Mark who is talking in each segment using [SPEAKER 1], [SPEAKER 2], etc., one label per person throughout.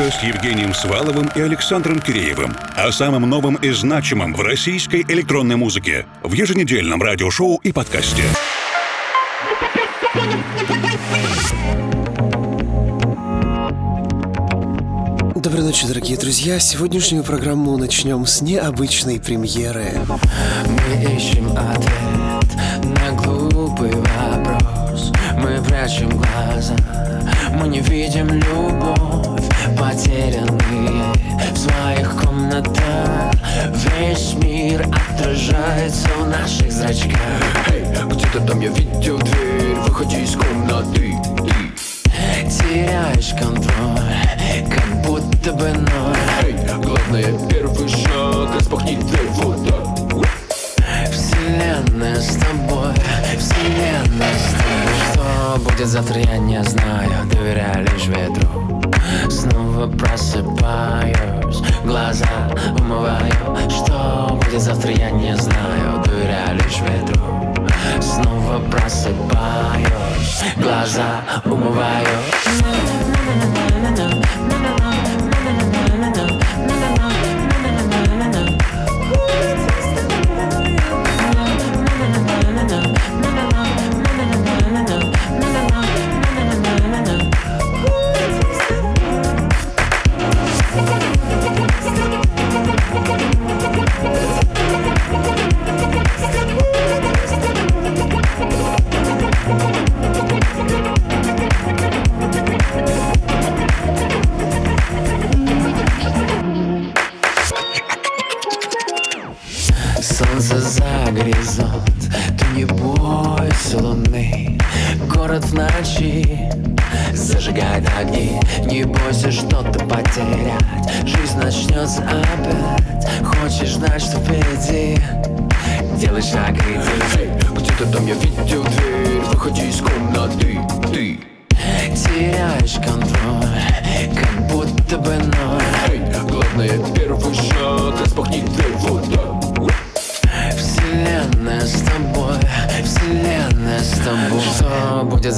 [SPEAKER 1] музыка с Евгением Сваловым и Александром Киреевым. О самом новом и значимом в российской электронной музыке в еженедельном радиошоу и подкасте.
[SPEAKER 2] Доброй ночи, дорогие друзья. Сегодняшнюю программу начнем с необычной премьеры.
[SPEAKER 3] Мы ищем ответ на глупый вопрос Мы прячем глаза, мы не видим любовь Потерянные в своих комнатах. Весь мир отражается в наших зрачках.
[SPEAKER 4] Эй, где-то там? Я видел дверь. Выходи из комнаты
[SPEAKER 3] Теряешь контроль, как будто бы ноль.
[SPEAKER 4] Эй, главное первый шаг Распахни дверь. Вот так.
[SPEAKER 3] Вселенная с тобой, вселенная с тобой. Что будет завтра, я не знаю, доверяю лишь ветру Снова просыпаюсь, глаза умываю. Что будет завтра, я не знаю, доверяю лишь ветру. Снова просыпаюсь, глаза умываю. Солнце ночи. Зажигает огни Не бойся что-то потерять, жизнь начнется опять. Хочешь знать, что впереди, делай шаг и
[SPEAKER 4] Эй, где-то там? Я видел дверь. Выходи из комнаты. Ты.
[SPEAKER 3] Теряешь контроль, как будто бы ноль.
[SPEAKER 4] Главное первый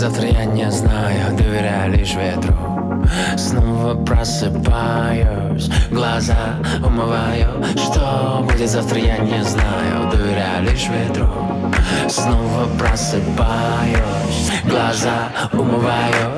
[SPEAKER 3] завтра, я не знаю, доверяю лишь ветру. Снова просыпаюсь, глаза умываю. Что будет завтра, я не знаю, доверяю лишь ветру. Снова просыпаюсь, глаза умываю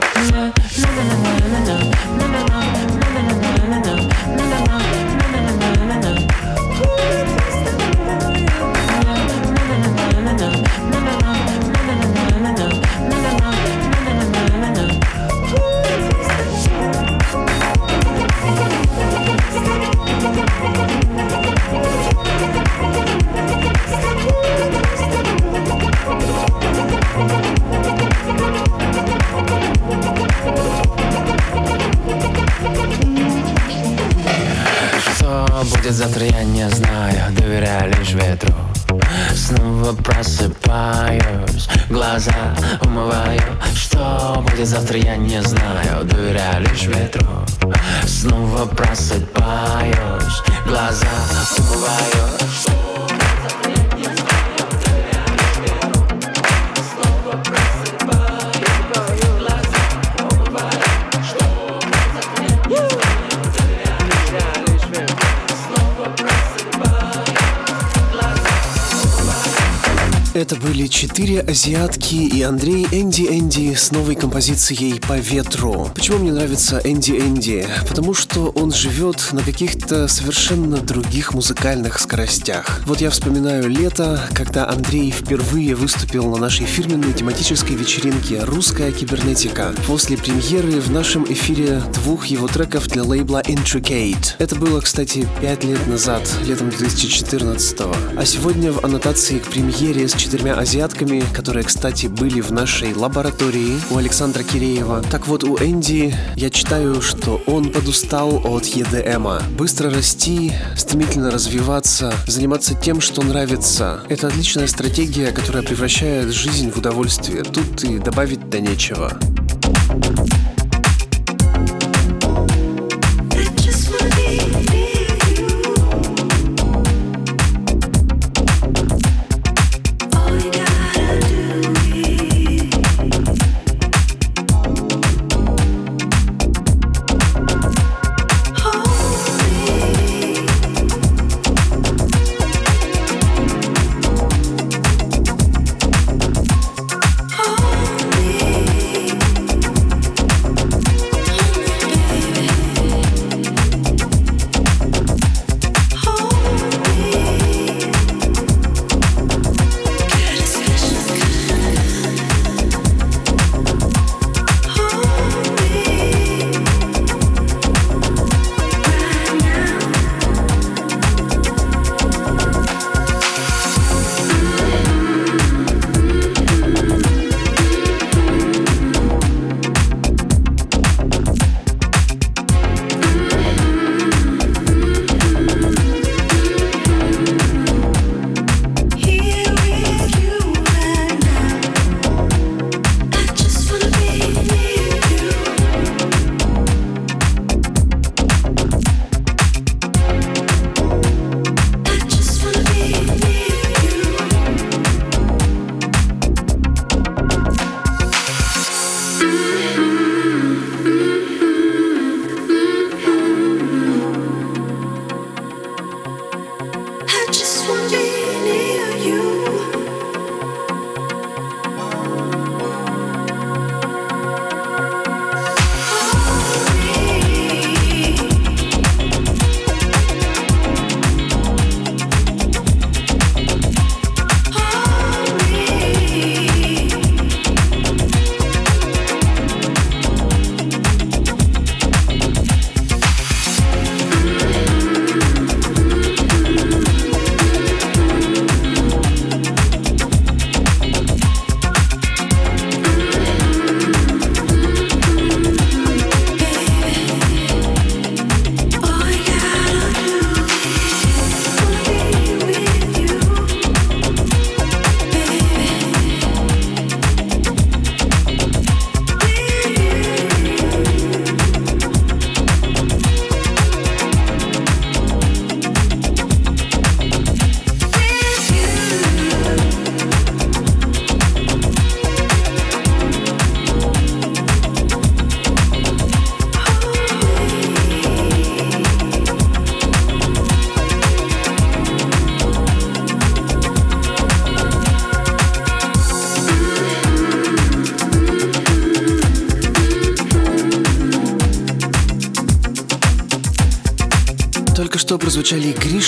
[SPEAKER 2] четыре азиатки и Андрей Энди Энди с новой композицией «По ветру». Почему мне нравится Энди Энди? Потому что он живет на каких-то совершенно других музыкальных скоростях. Вот я вспоминаю лето, когда Андрей впервые выступил на нашей фирменной тематической вечеринке «Русская кибернетика» после премьеры в нашем эфире двух его треков для лейбла Intricate. Это было, кстати, пять лет назад, летом 2014 А сегодня в аннотации к премьере с четырьмя азиатками, которые, кстати, были в нашей лаборатории у Александра Киреева. Так вот, у Энди я читаю, что он подустал от EDM. Быстро расти, стремительно развиваться, заниматься тем, что нравится. Это отличная стратегия, которая превращает жизнь в удовольствие. Тут и добавить-то нечего.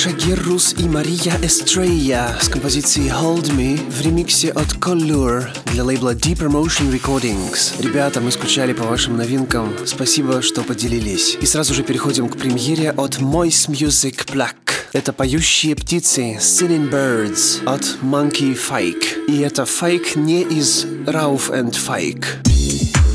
[SPEAKER 2] Гриша Геррус и Мария Эстрея с композицией Hold Me в ремиксе от Color для лейбла Deep Promotion Recordings. Ребята, мы скучали по вашим новинкам. Спасибо, что поделились. И сразу же переходим к премьере от Moist Music Black. Это поющие птицы Singing Birds от Monkey Fike. И это файк не из Rauf and Fike.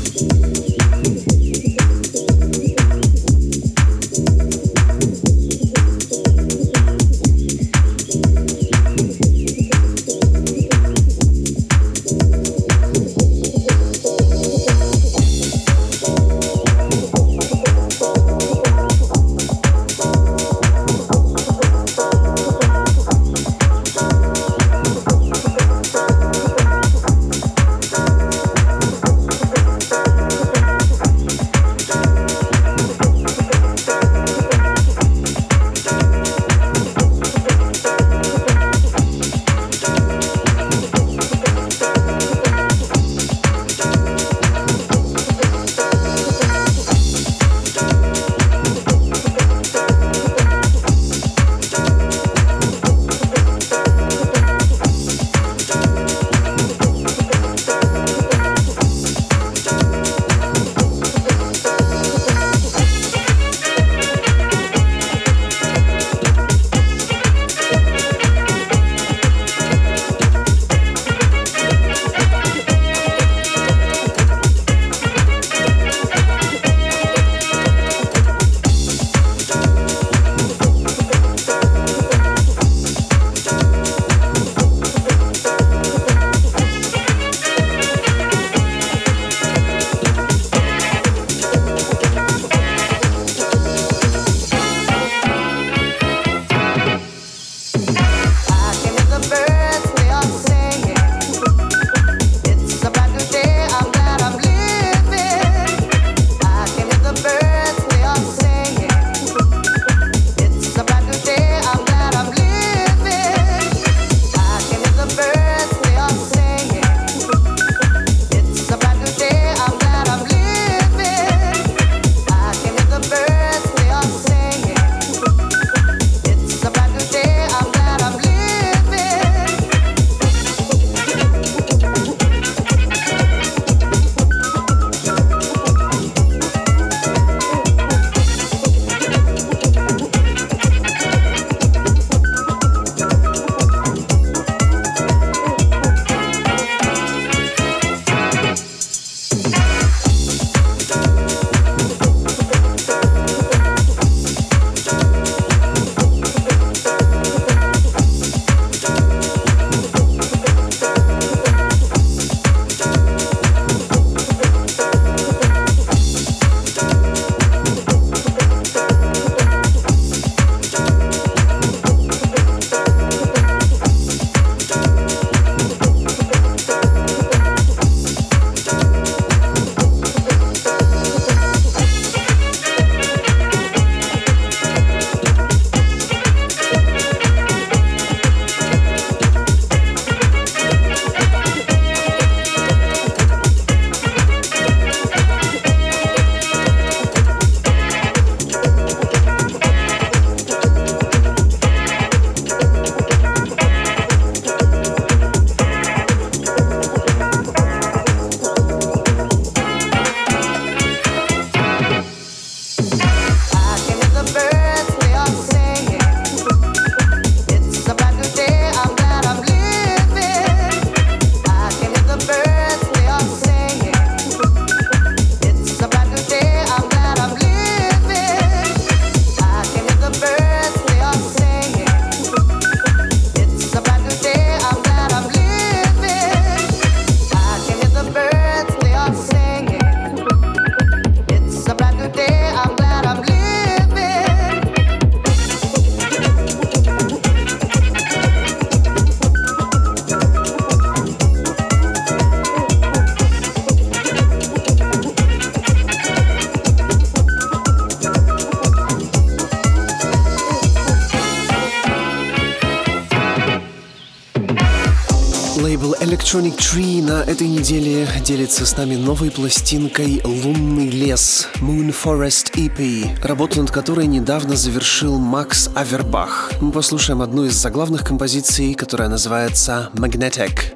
[SPEAKER 2] Electronic Tree на этой неделе делится с нами новой пластинкой «Лунный лес» Moon Forest EP, работу над которой недавно завершил Макс Авербах. Мы послушаем одну из заглавных композиций, которая называется «Magnetic».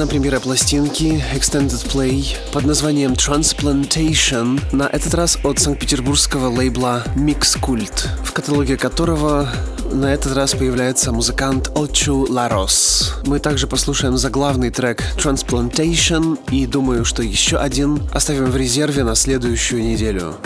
[SPEAKER 2] Одна премьера пластинки Extended Play под названием Transplantation, на этот раз от санкт-петербургского лейбла Mix Cult, в каталоге которого на этот раз появляется музыкант Очу Ларос. Мы также послушаем заглавный трек Transplantation и думаю, что еще один оставим в резерве на следующую неделю.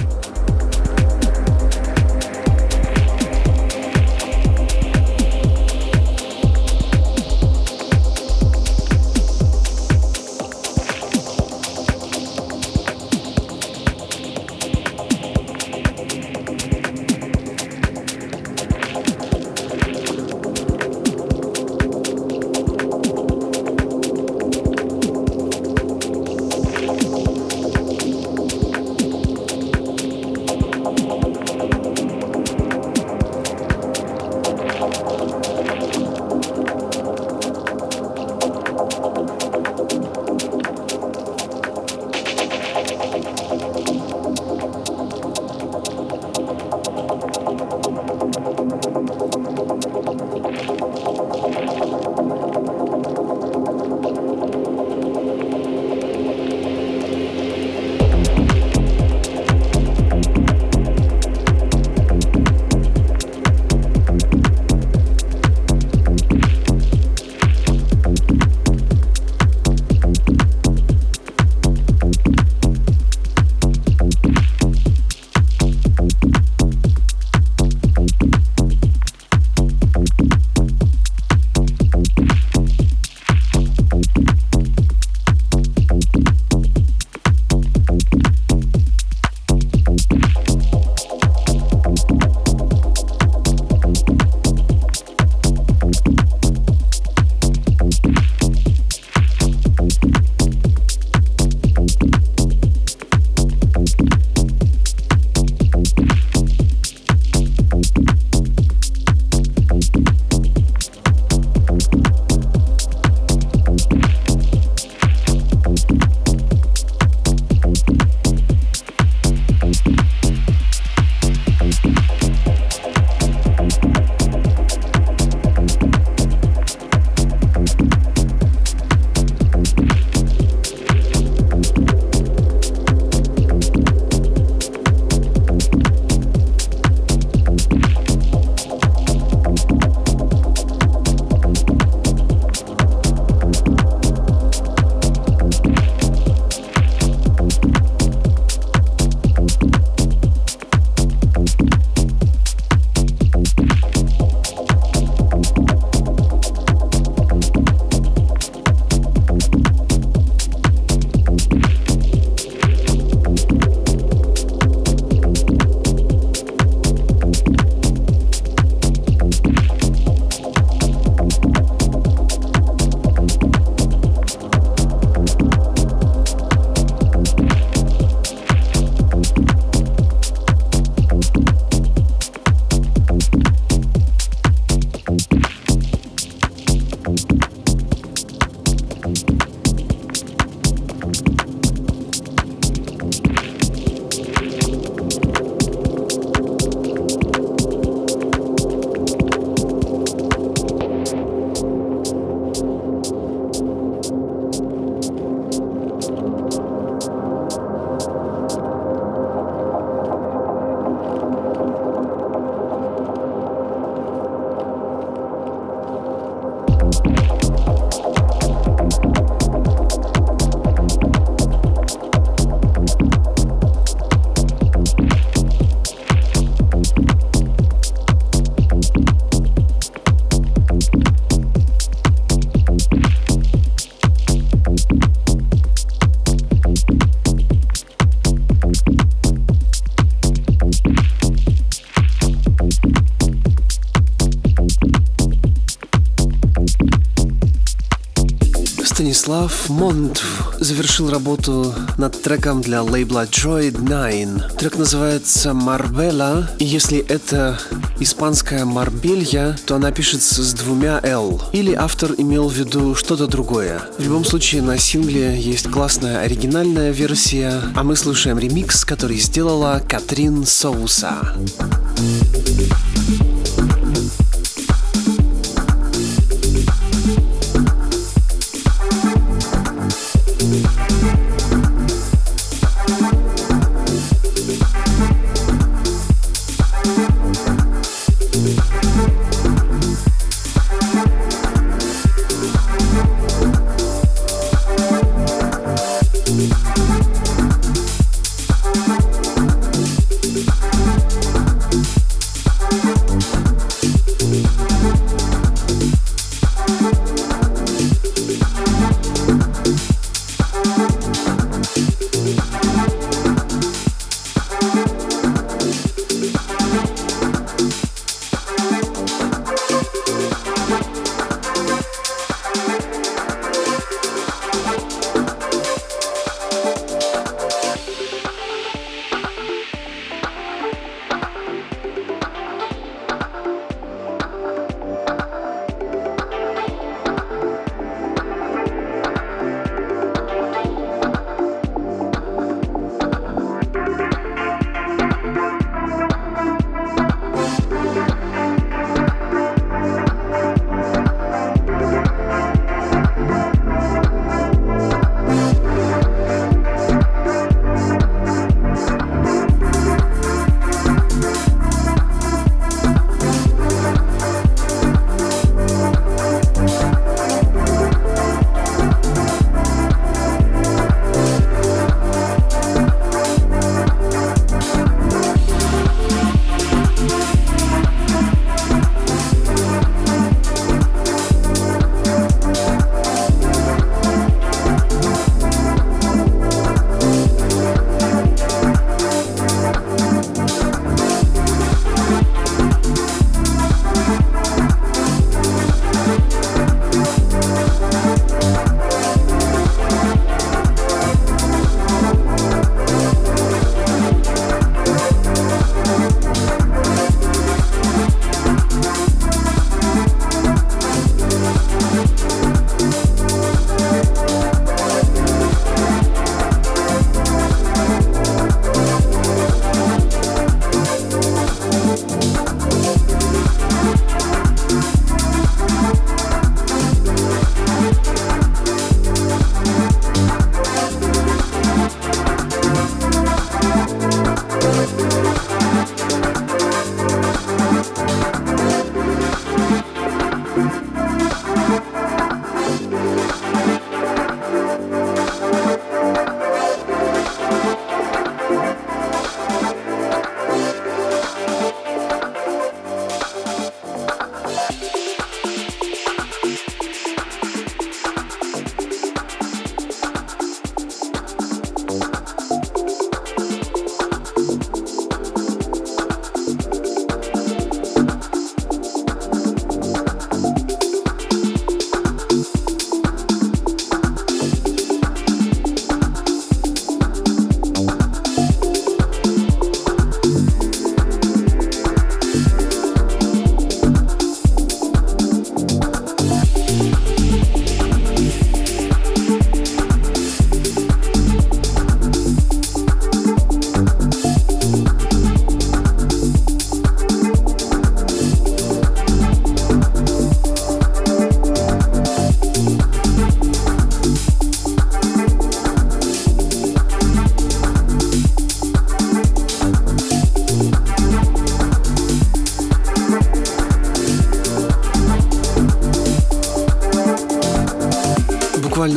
[SPEAKER 2] Станислав Монтв завершил работу над треком для лейбла Droid 9. Трек называется «Марбела», и если это испанская «Марбелья», то она пишется с двумя «Л». Или автор имел в виду что-то другое. В любом случае, на сингле есть классная оригинальная версия, а мы слушаем ремикс, который сделала Катрин Соуса.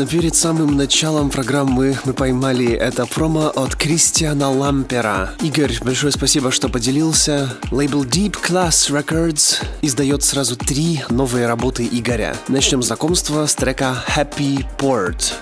[SPEAKER 2] Перед самым началом программы мы поймали это промо от Кристиана Лампера. Игорь, большое спасибо, что поделился. Лейбл Deep Class Records издает сразу три новые работы Игоря. Начнем знакомство с трека Happy Port.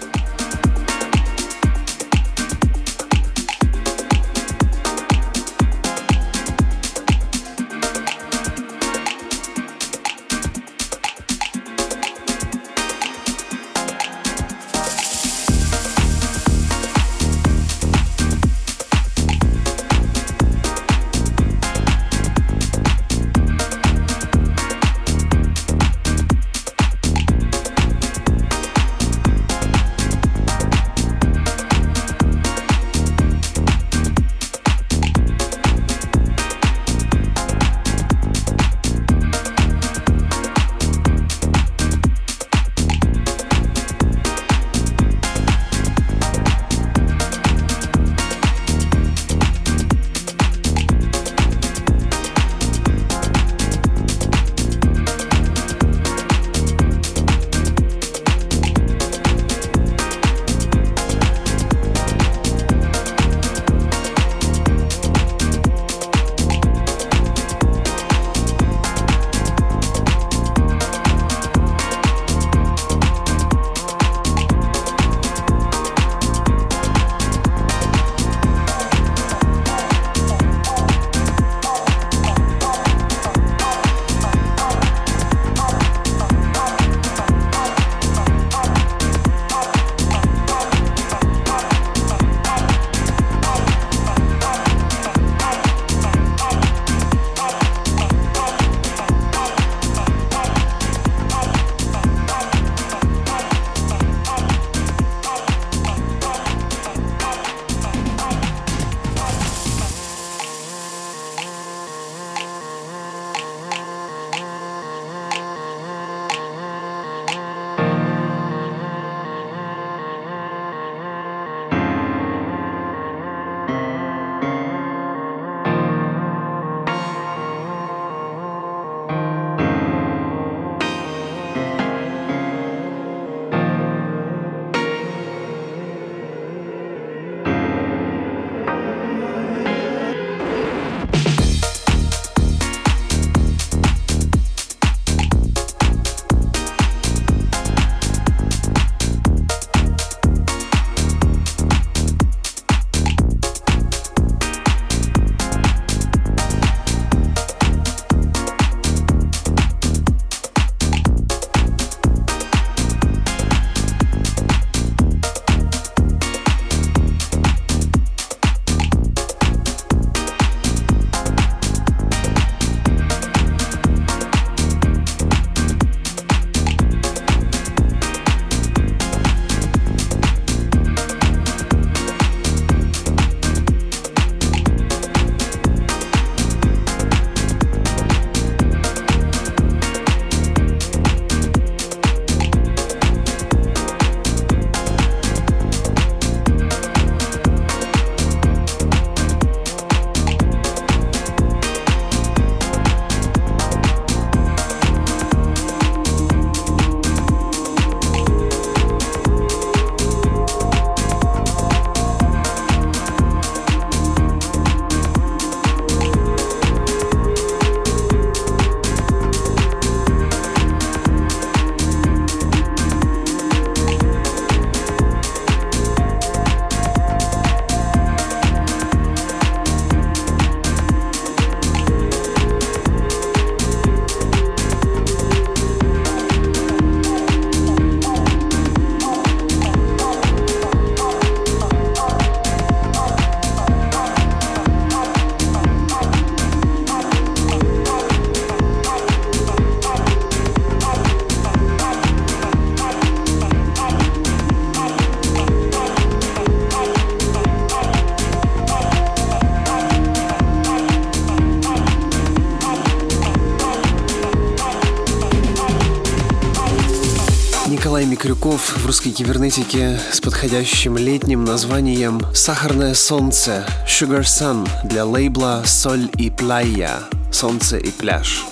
[SPEAKER 2] Микрюков в русской кибернетике с подходящим летним названием «Сахарное солнце» Sugar Sun для лейбла «Соль и Плая» «Солнце и пляж».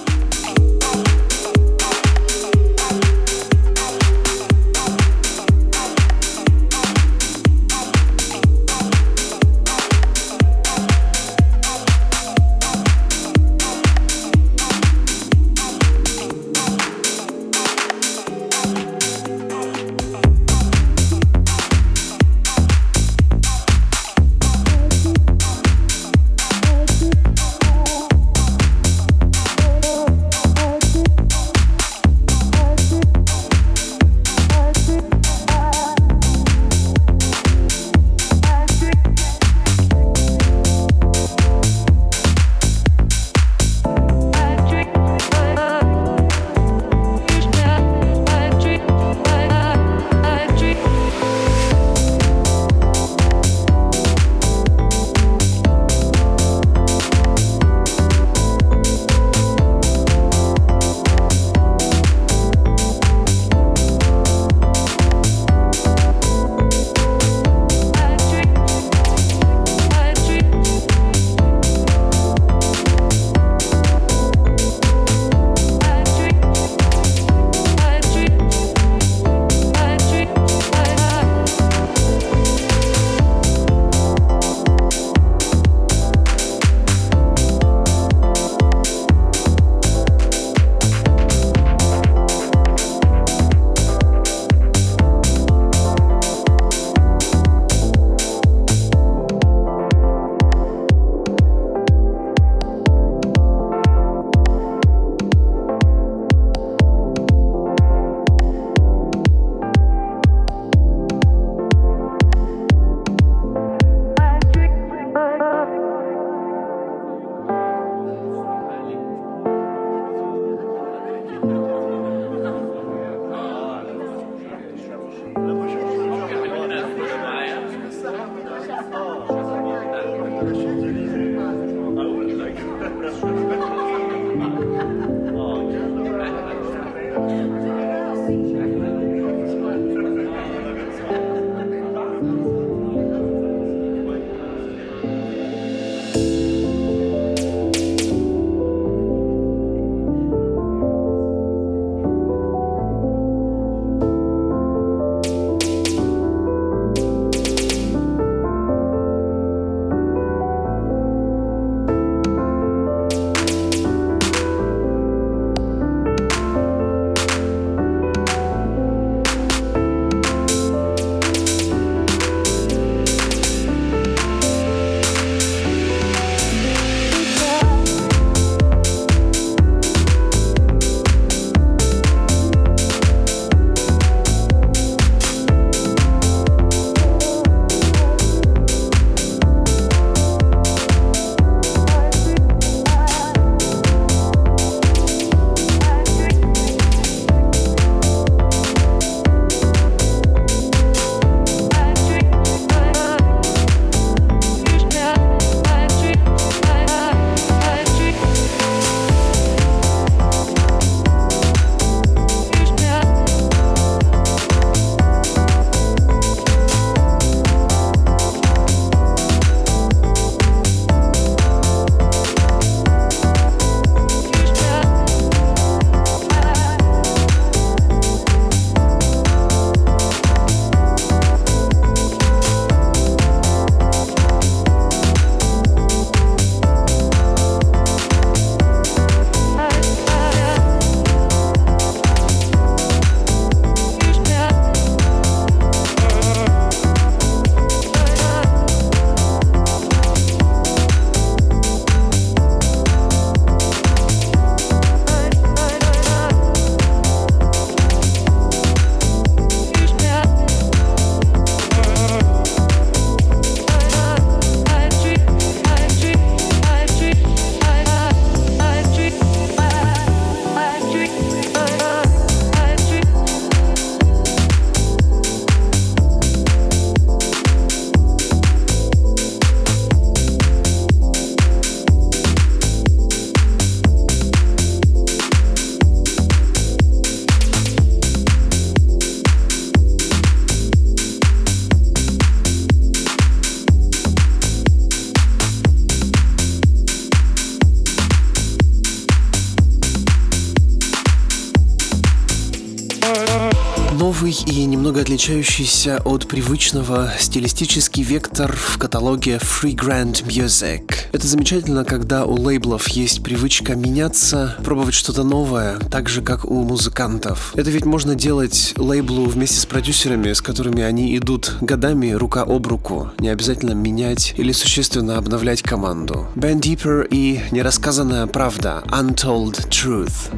[SPEAKER 2] И немного отличающийся от привычного стилистический вектор в каталоге Free Grand Music. Это замечательно, когда у лейблов есть привычка меняться, пробовать что-то новое, так же, как у музыкантов. Это ведь можно делать лейблу вместе с продюсерами, с которыми они идут годами рука об руку. Не обязательно менять или существенно обновлять команду. Band Deeper и нерассказанная правда Untold Truth.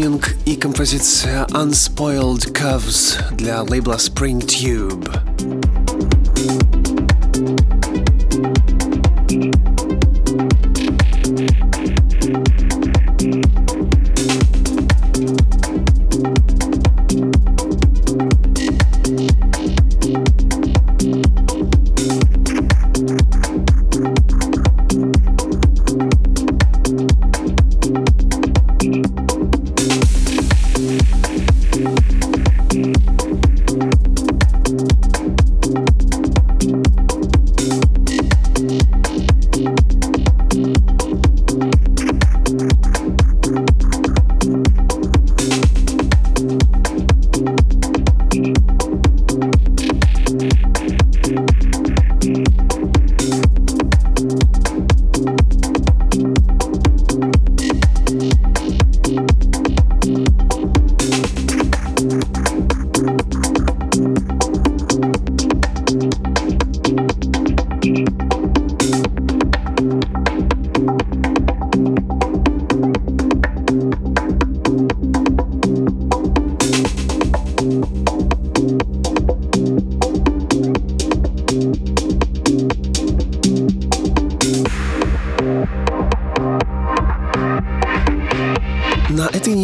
[SPEAKER 2] Александр Конинг и композиция Unspoiled Curves для лейбла Spring Tube.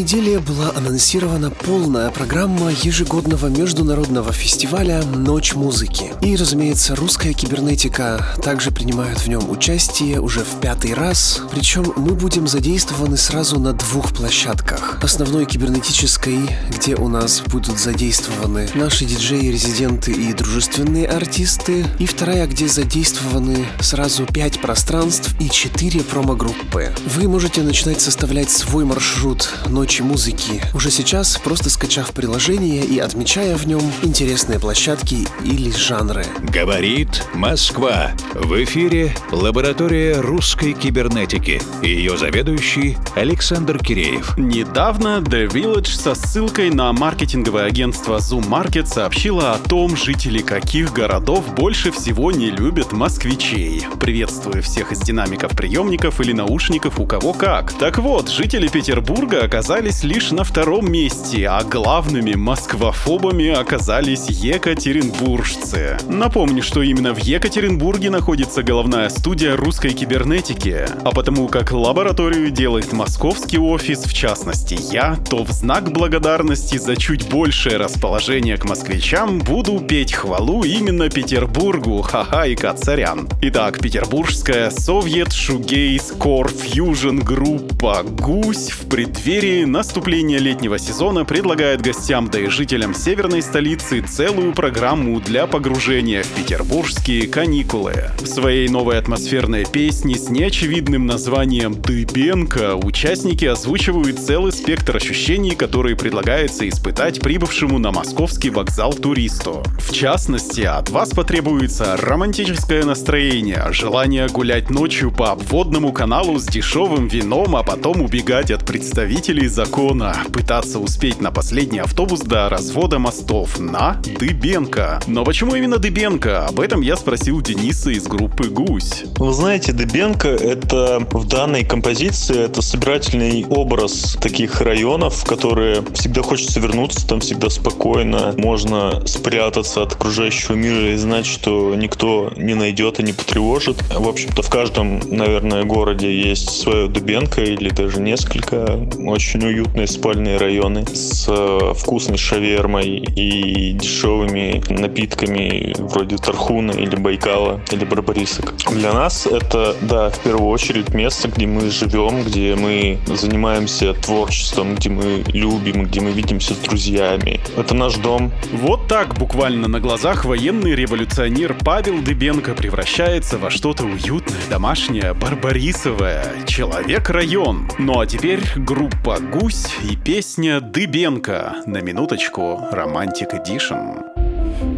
[SPEAKER 2] На неделе была анонсирована полная программа ежегодного международного фестиваля «Ночь музыки». И, разумеется, русская кибернетика также принимает в нем участие уже в пятый раз. Причем мы будем задействованы сразу на двух площадках. Основной кибернетической, где у нас будут задействованы наши диджеи, резиденты и дружественные артисты. И вторая, где задействованы сразу пять пространств и четыре промо-группы. Вы можете начинать составлять свой маршрут ночи музыки уже сейчас, просто скачав приложение и отмечая в нем интересные площадки или жанры.
[SPEAKER 5] Говорит Москва. В эфире лаборатория русской кибернетики. Ее заведующий Александр Киреев.
[SPEAKER 6] Недавно The Village со ссылкой на маркетинговое агентство Zoom Market сообщила о том, жители каких городов больше всего не любят москвичей. Приветствую всех из динамиков приемников или наушников у кого как. Так вот, жители Петербурга оказались лишь на втором месте, а главными москвофобами оказались екатеринбуржцы. Напомню, что именно в Екатеринбурге находится головная студия русской кибернетики, а потому как лабораторию делает московский офис, в частности я, то в знак благодарности за чуть большее расположение к москвичам буду петь хвалу именно Петербургу, ха-ха и кацарян. Итак, петербургская Soviet Shoegaze Core Fusion группа «Гусь» в преддверии наступления летнего сезона предлагает гостям да и жителям северной столицы целую программу для погружения в петербургские каникулы. В своей новой атмосферной песне с неочевидным названием «Дыбенко» участники озвучивают целый спектр ощущений, которые предлагается испытать прибывшему на московский вокзал туристу. В частности, от вас потребуется романтическое настроение, желание гулять ночью по обводному каналу с дешевым вином, а потом убегать от представителей закона, пытаться успеть на последний автобус до развода мостов на Дыбенко. Но почему именно Дыбенко? Об этом я спросил Дениса из группы «Гусь».
[SPEAKER 7] Вы знаете, Дебенко — это в данной композиции это собирательный образ таких районов, в которые всегда хочется вернуться, там всегда спокойно, можно спрятаться от окружающего мира и знать, что никто не найдет и не потревожит. В общем-то, в каждом, наверное, городе есть свое Дубенко или даже несколько очень уютные спальные районы с э, вкусной шавермой и дешевыми напитками вроде Тархуна или Байкала или Барбарисок. Для нас это, да, в первую очередь место, где мы живем, где мы занимаемся творчеством, где мы любим, где мы видимся с друзьями. Это наш дом.
[SPEAKER 6] Вот так буквально на глазах военный революционер Павел Дыбенко превращается во что-то уютное, домашнее, барбарисовое. Человек-район. Ну а теперь группа «Гусь» и песня «Дыбенко». На минуточку «Романтик Эдишн».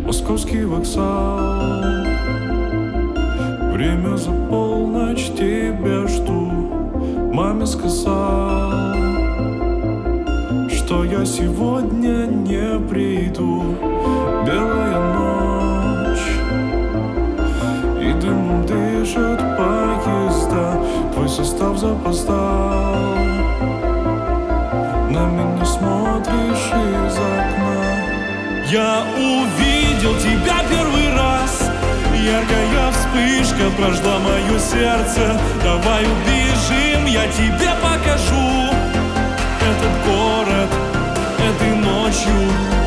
[SPEAKER 8] Московский вокзал. Время за полночь тебя жду. Маме сказал Что я сегодня не приду. Белая ночь. И дымом дышат поезда. Твой состав запоздал смотришь из окна. Я увидел тебя первый раз. Яркая вспышка прожгла мое сердце. Давай убежим, я тебе покажу. Этот город этой ночью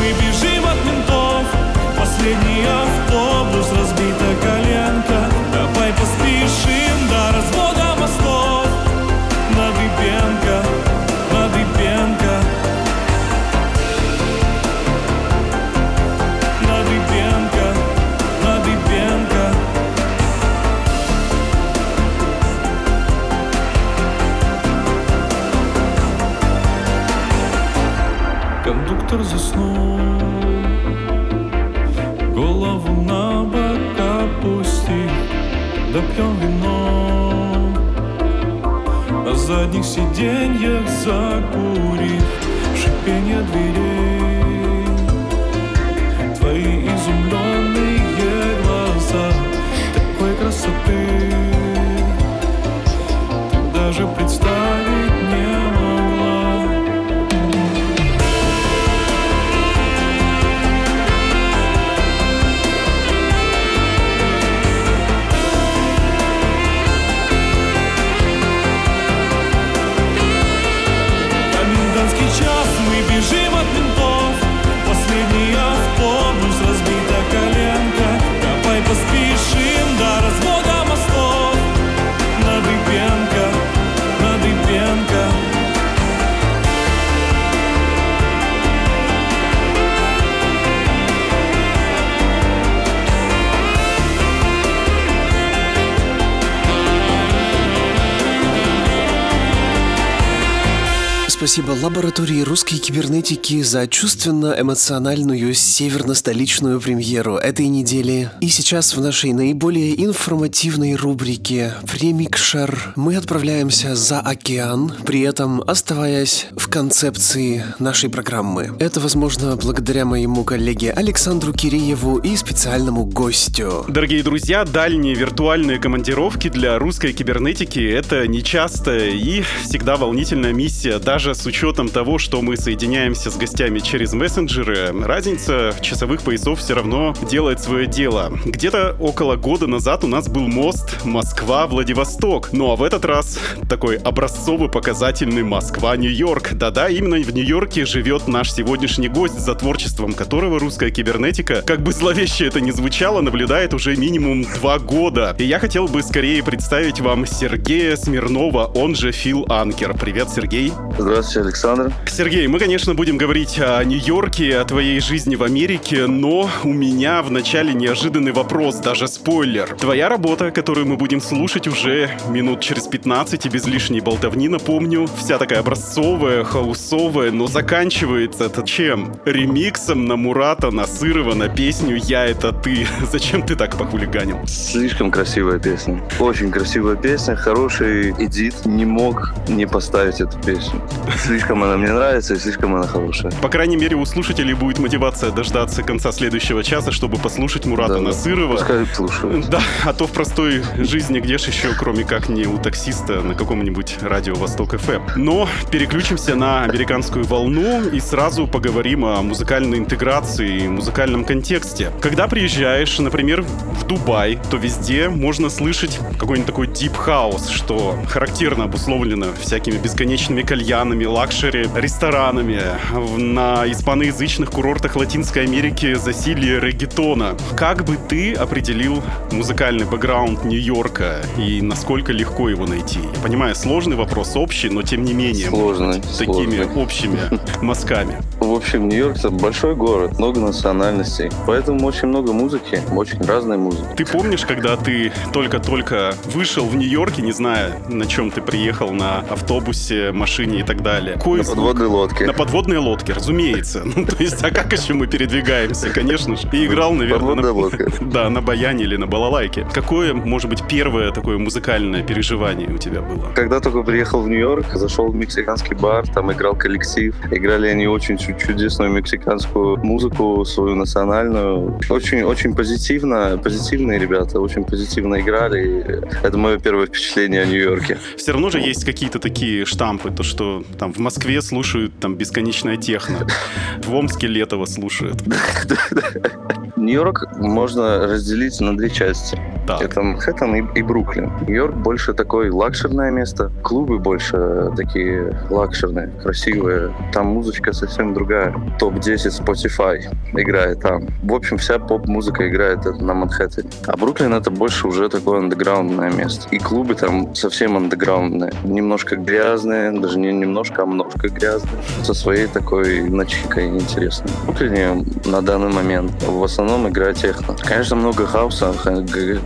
[SPEAKER 8] me сиденьях закурив Шипение дверей
[SPEAKER 2] лаборатории русской кибернетики за чувственно-эмоциональную северно-столичную премьеру этой недели. И сейчас в нашей наиболее информативной рубрике «Премикшер» мы отправляемся за океан, при этом оставаясь в концепции нашей программы. Это возможно благодаря моему коллеге Александру Кирееву и специальному гостю.
[SPEAKER 6] Дорогие друзья, дальние виртуальные командировки для русской кибернетики — это нечастая и всегда волнительная миссия, даже с учетом того, что мы соединяемся с гостями через мессенджеры, разница часовых поясов все равно делает свое дело. Где-то около года назад у нас был мост Москва-Владивосток, ну а в этот раз такой образцовый показательный Москва-Нью-Йорк. Да-да, именно в Нью-Йорке живет наш сегодняшний гость, за творчеством которого русская кибернетика, как бы зловеще это ни звучало, наблюдает уже минимум два года. И я хотел бы скорее представить вам Сергея Смирнова, он же Фил Анкер. Привет, Сергей.
[SPEAKER 9] Здравствуйте, Александр.
[SPEAKER 6] Сергей, мы, конечно, будем говорить о Нью-Йорке, о твоей жизни в Америке, но у меня вначале неожиданный вопрос, даже спойлер. Твоя работа, которую мы будем слушать уже минут через 15 и без лишней болтовни, напомню, вся такая образцовая, хаусовая, но заканчивается это чем? Ремиксом на Мурата Насырова на песню «Я это ты». Зачем ты так похулиганил?
[SPEAKER 9] Слишком красивая песня. Очень красивая песня, хороший edit. Не мог не поставить эту песню. Слишком она мне нравится и слишком она хорошая.
[SPEAKER 6] По крайней мере, у слушателей будет мотивация дождаться конца следующего часа, чтобы послушать Мурата
[SPEAKER 9] Да.
[SPEAKER 6] Насырова.
[SPEAKER 9] Пускай слушают.
[SPEAKER 6] Да, а то в простой жизни где ж еще, кроме как не у таксиста на каком-нибудь радио Восток ФМ. Но переключимся на американскую волну и сразу поговорим о музыкальной интеграции и музыкальном контексте. Когда приезжаешь, например, в Дубай, то везде можно слышать какой-нибудь такой house, что характерно обусловлено всякими бесконечными кальянами, luxury ресторанами. В- На испаноязычных курортах Латинской Америки засилье регетона. Как бы ты определил музыкальный бэкграунд Нью-Йорка и насколько легко его найти? Я понимаю, сложный вопрос, общий, но тем не менее,
[SPEAKER 9] Сложный,
[SPEAKER 6] быть, такими
[SPEAKER 9] сложный.
[SPEAKER 6] общими мазками.
[SPEAKER 9] В общем, Нью-Йорк это большой город, много национальностей. Поэтому очень много музыки, очень разной музыки.
[SPEAKER 6] Ты помнишь, когда ты только-только вышел в Нью-Йорке, не зная, на чем ты приехал, на автобусе, машине и так далее? Какой
[SPEAKER 9] На
[SPEAKER 6] звук?
[SPEAKER 9] подводной лодке.
[SPEAKER 6] На подводной лодке, разумеется. Ну, то есть, а как еще мы передвигаемся, конечно же. И играл, наверное,
[SPEAKER 9] Подводная
[SPEAKER 6] на,
[SPEAKER 9] лодка.
[SPEAKER 6] да, на баяне или на балалайке. Какое, может быть, первое такое музыкальное переживание у тебя было?
[SPEAKER 9] Когда только приехал в Нью-Йорк, зашел в мексиканский бар, там играл коллектив. Играли они очень чу- чудесную мексиканскую музыку, свою национальную. Очень-очень позитивно, позитивные ребята, очень позитивно играли. И Это мое первое впечатление о Нью-Йорке.
[SPEAKER 6] Все равно же есть какие-то такие штампы, то что Там в Москве слушают там бесконечное техно. В Омске Летова слушают.
[SPEAKER 9] Нью-Йорк можно разделить на две части.
[SPEAKER 6] Так.
[SPEAKER 9] Это Манхэттен и, и Бруклин. Нью-Йорк больше такое лакшерное место. Клубы больше такие лакшерные, красивые. Там музычка совсем другая. Топ-10 Spotify играет там. В общем, вся поп-музыка играет на Манхэттене. А Бруклин это больше уже такое андеграундное место. И клубы там совсем андеграундные. Немножко грязные, даже не немножко, а немножко грязные. Со своей такой начинкой интересной. В Бруклине на данный момент в основном играет техно. Конечно, много хауса,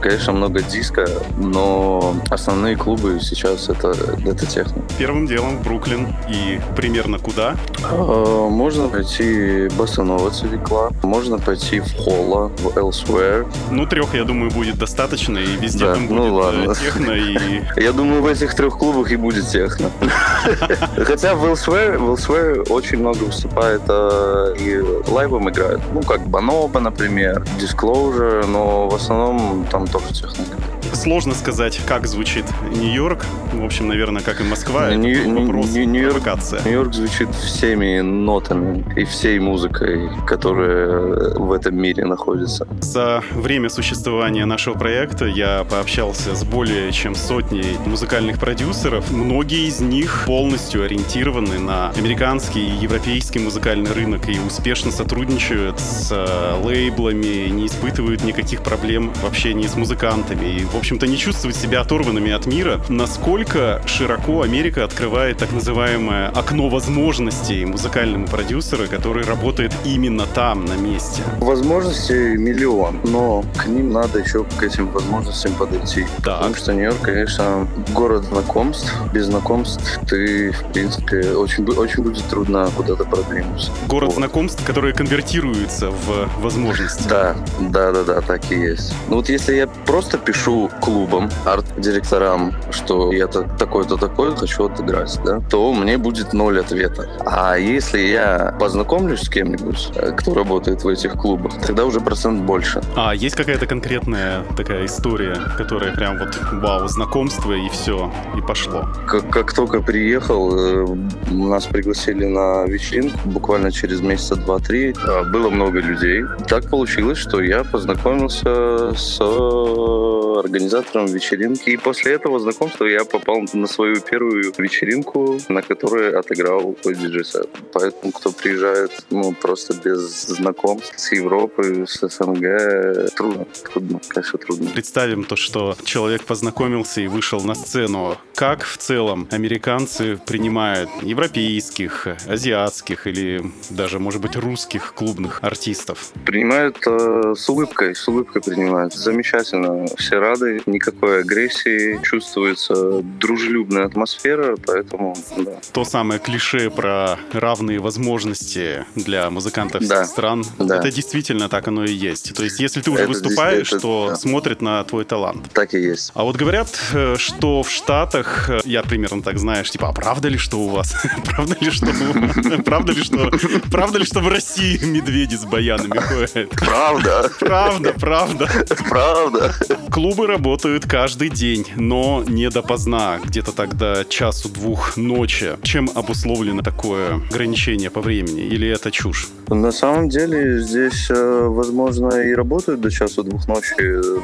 [SPEAKER 9] конечно, много диска, но основные клубы сейчас это, это техно.
[SPEAKER 6] Первым делом в Бруклин и примерно куда?
[SPEAKER 9] Можно пойти Басанова Цивикла, можно пойти в Холла, в Elsewhere.
[SPEAKER 6] Ну, трех, я думаю, будет достаточно, и везде
[SPEAKER 9] Да,
[SPEAKER 6] там
[SPEAKER 9] ну
[SPEAKER 6] будет
[SPEAKER 9] ладно.
[SPEAKER 6] э, техно и...
[SPEAKER 9] Я думаю, в этих трех клубах и будет техно. Хотя в Elsewhere, в Elsewhere очень много выступает э, и лайвом играют. Ну, как Баноба, например, Disclosure, но в основном там тоже техно.
[SPEAKER 6] Сложно сказать, как звучит Нью-Йорк. В общем, наверное, как и Москва.
[SPEAKER 9] Нью-Йорк-. Нью-Йорк звучит всеми нотами и всей музыкой, которая в этом мире находится.
[SPEAKER 6] За время существования нашего проекта я пообщался с более чем сотней музыкальных продюсеров. Многие из них полностью ориентированы на американский и европейский музыкальный рынок и успешно сотрудничают с э, лейблами, не испытывают никаких проблем в общении с музыкантами и, в общем-то, не чувствуют себя оторванными от мира. Насколько широко Америка открывает так называемое окно возможностей музыкальному продюсеру, который работает именно там, на месте.
[SPEAKER 9] Возможностей миллион, но к ним надо еще к этим возможностям подойти. Потому что Нью-Йорк, конечно, город знакомств. Без знакомств ты, в принципе, очень, очень будет трудно куда-то продвинуться.
[SPEAKER 6] Город знакомств, которые конвертируются в возможности.
[SPEAKER 9] Да, да, да, да, так и есть. Ну вот если я просто пишу клубам, арт-директорам, что я та- такой-то такой хочу отыграть, да, то мне будет ноль ответа. А если я познакомлюсь с кем-нибудь, э, кто работает в этих клубах, тогда уже процент больше.
[SPEAKER 6] А есть какая-то конкретная такая история, которая прям вот вау, знакомство и все, и пошло.
[SPEAKER 9] Как, как только приехал, э, нас пригласили на вечеринку буквально через месяца два-три. А, Было много людей. Так получилось, что я познакомился с э, организатором вечеринки. И после этого знакомства я попал на свою первую вечеринку, на которой отыграл диджей-сет. Поэтому, кто приезжает ну, просто без знакомств с Европы, с СНГ, трудно. Трудно, конечно, трудно.
[SPEAKER 6] Представим то, что человек познакомился и вышел на сцену. Как в целом американцы принимают европейских, азиатских или даже, может быть, русских клубных артистов?
[SPEAKER 9] Принимают э, с улыбкой, с улыбкой принимают. Замечательно. Все рады, никакой агрессии, чувствуется дружелюбная атмосфера, поэтому да.
[SPEAKER 6] То самое клише про равные возможности для музыкантов
[SPEAKER 9] Да.
[SPEAKER 6] всех стран,
[SPEAKER 9] Да.
[SPEAKER 6] это действительно так оно и есть. То есть, если ты уже
[SPEAKER 9] Это
[SPEAKER 6] выступаешь,
[SPEAKER 9] действительно-
[SPEAKER 6] то
[SPEAKER 9] да.
[SPEAKER 6] смотрят на твой талант.
[SPEAKER 9] Так и есть.
[SPEAKER 6] А вот говорят, э, что в Штатах, э, я примерно так знаешь, типа, а правда ли, что у вас? Правда ли, что правда ли, что правда ли, что в России медведи с баянами ходят?
[SPEAKER 9] Правда.
[SPEAKER 6] Правда, правда.
[SPEAKER 9] Правда.
[SPEAKER 6] Клубы работают каждый день, но не допоздна, где-то тогда часу-двух ночи. Чем обусловлено такое ограничение по времени? Или это чушь?
[SPEAKER 9] На самом деле здесь, э, возможно, и работают до часу двух ночи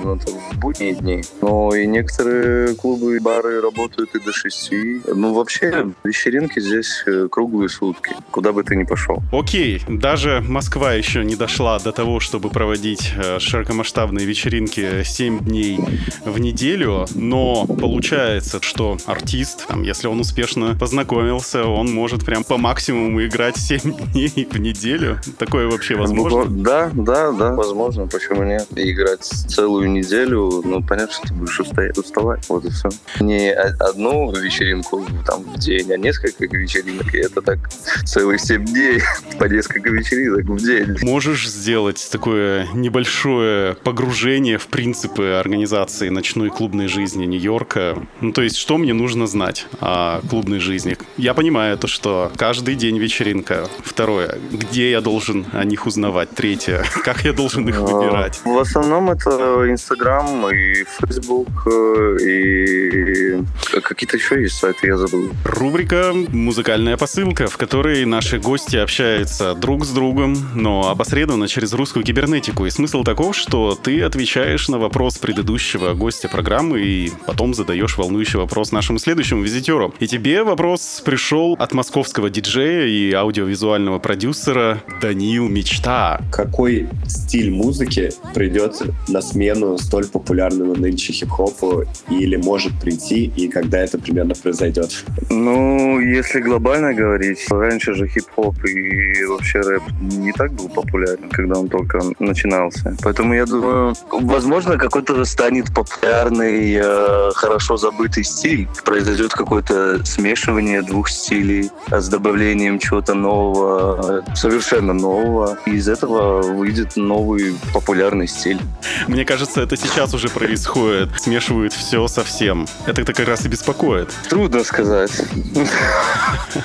[SPEAKER 9] ну, там, в будние дни, но и некоторые клубы и бары работают и до шести. Ну, вообще, вечеринки здесь э, круглые сутки, куда бы ты ни пошел.
[SPEAKER 6] Окей, даже Москва еще не дошла до того, чтобы проводить э, широкомасштабные вечеринки 7 дней в неделю, но получается, что артист, там, если он успешно познакомился, он может прям по максимуму играть 7 дней в неделю. Такое вообще возможно?
[SPEAKER 9] Буква- Да, да, да, возможно, почему нет. И играть целую неделю, ну, понятно, что ты будешь устоять- уставать, вот и все. Не одну вечеринку там в день, а несколько вечеринок, и это так целых семь дней, по несколько вечеринок в день.
[SPEAKER 6] Можешь сделать такое небольшое погружение в принципы организации ночной клубной жизни Нью-Йорка. Ну, то есть, что мне нужно знать о клубной жизни? Я понимаю то, что каждый день вечеринка. Второе, где я должен о них узнавать? Третье, как я должен их выбирать?
[SPEAKER 9] В основном это Инстаграм и Фейсбук, э, и какие-то еще есть сайты, я забыл.
[SPEAKER 6] Рубрика «Музыкальная посылка», в которой наши гости общаются друг с другом, но опосредованно через русскую кибернетику. И смысл таков, что ты отвечаешь на вопрос предыдущего гостя программы и потом задаешь волнующий вопрос нашему следующему визитеру. И тебе вопрос пришел от московского диджея и аудиовизуального продюсера Даниил Мечта.
[SPEAKER 10] Какой стиль музыки придет на смену столь популярному нынче хип-хопу или может прийти, и когда это примерно произойдет?
[SPEAKER 9] Ну, если глобально говорить, раньше же хип-хоп и вообще рэп не так был популярен, когда он только начинался. Поэтому я думаю, возможно, какой-то станет популярный, э, хорошо забытый стиль. Произойдет какое-то смешивание двух стилей с добавлением чего-то нового, совершенно нового. И из этого выйдет новый популярный стиль.
[SPEAKER 6] Мне кажется, это сейчас уже происходит. Смешивают все со всем. Это как раз и беспокоит.
[SPEAKER 9] Трудно сказать.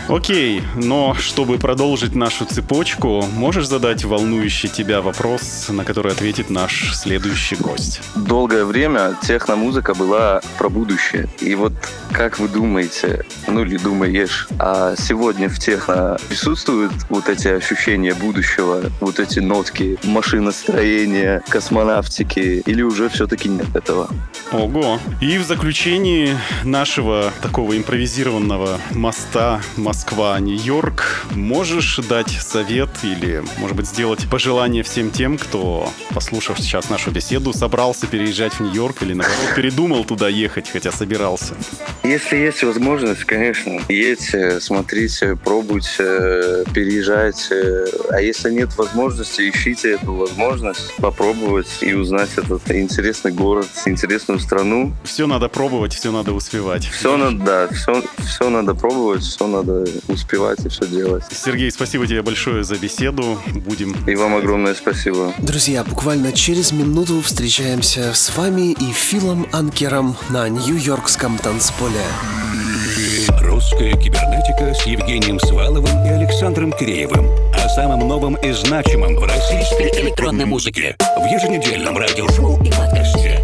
[SPEAKER 6] Окей, но чтобы продолжить нашу цепочку, можешь задать волнующий тебя вопрос, на который ответит наш следующий гость?
[SPEAKER 9] Долгое время техномузыка была про будущее. И вот как вы думаете, ну или думаешь, а сегодня в техно присутствуют вот эти ощущения будущего, вот эти нотки машиностроения, космонавтики, или уже все-таки нет этого?
[SPEAKER 6] Ого. И в заключении нашего такого импровизированного моста Москва-Нью-Йорк можешь дать совет или, может быть, сделать пожелание всем тем, кто, послушав сейчас нашу беседу, собрался переезжать в Нью-Йорк или, наоборот, передумал туда ехать, хотя собирался?
[SPEAKER 9] Если есть возможность, конечно, едьте, смотрите, пробуйте, переезжайте. А если нет возможности, ищите эту возможность попробовать и узнать этот интересный город, интересную страну.
[SPEAKER 6] Все надо пробовать, все надо успевать.
[SPEAKER 9] Все надо, да, все, все надо пробовать, все надо успевать и все делать.
[SPEAKER 6] Сергей, спасибо тебе большое за беседу. Будем...
[SPEAKER 9] И вам огромное спасибо.
[SPEAKER 2] Друзья, буквально через минуту встречаемся с вами и Филом Анкером на Нью-Йоркском танцполе.
[SPEAKER 1] Русская кибернетика с Евгением Сваловым и Александром Киреевым. О самом новом и значимом в российской электронной музыке. В еженедельном радиошоу и подкасте.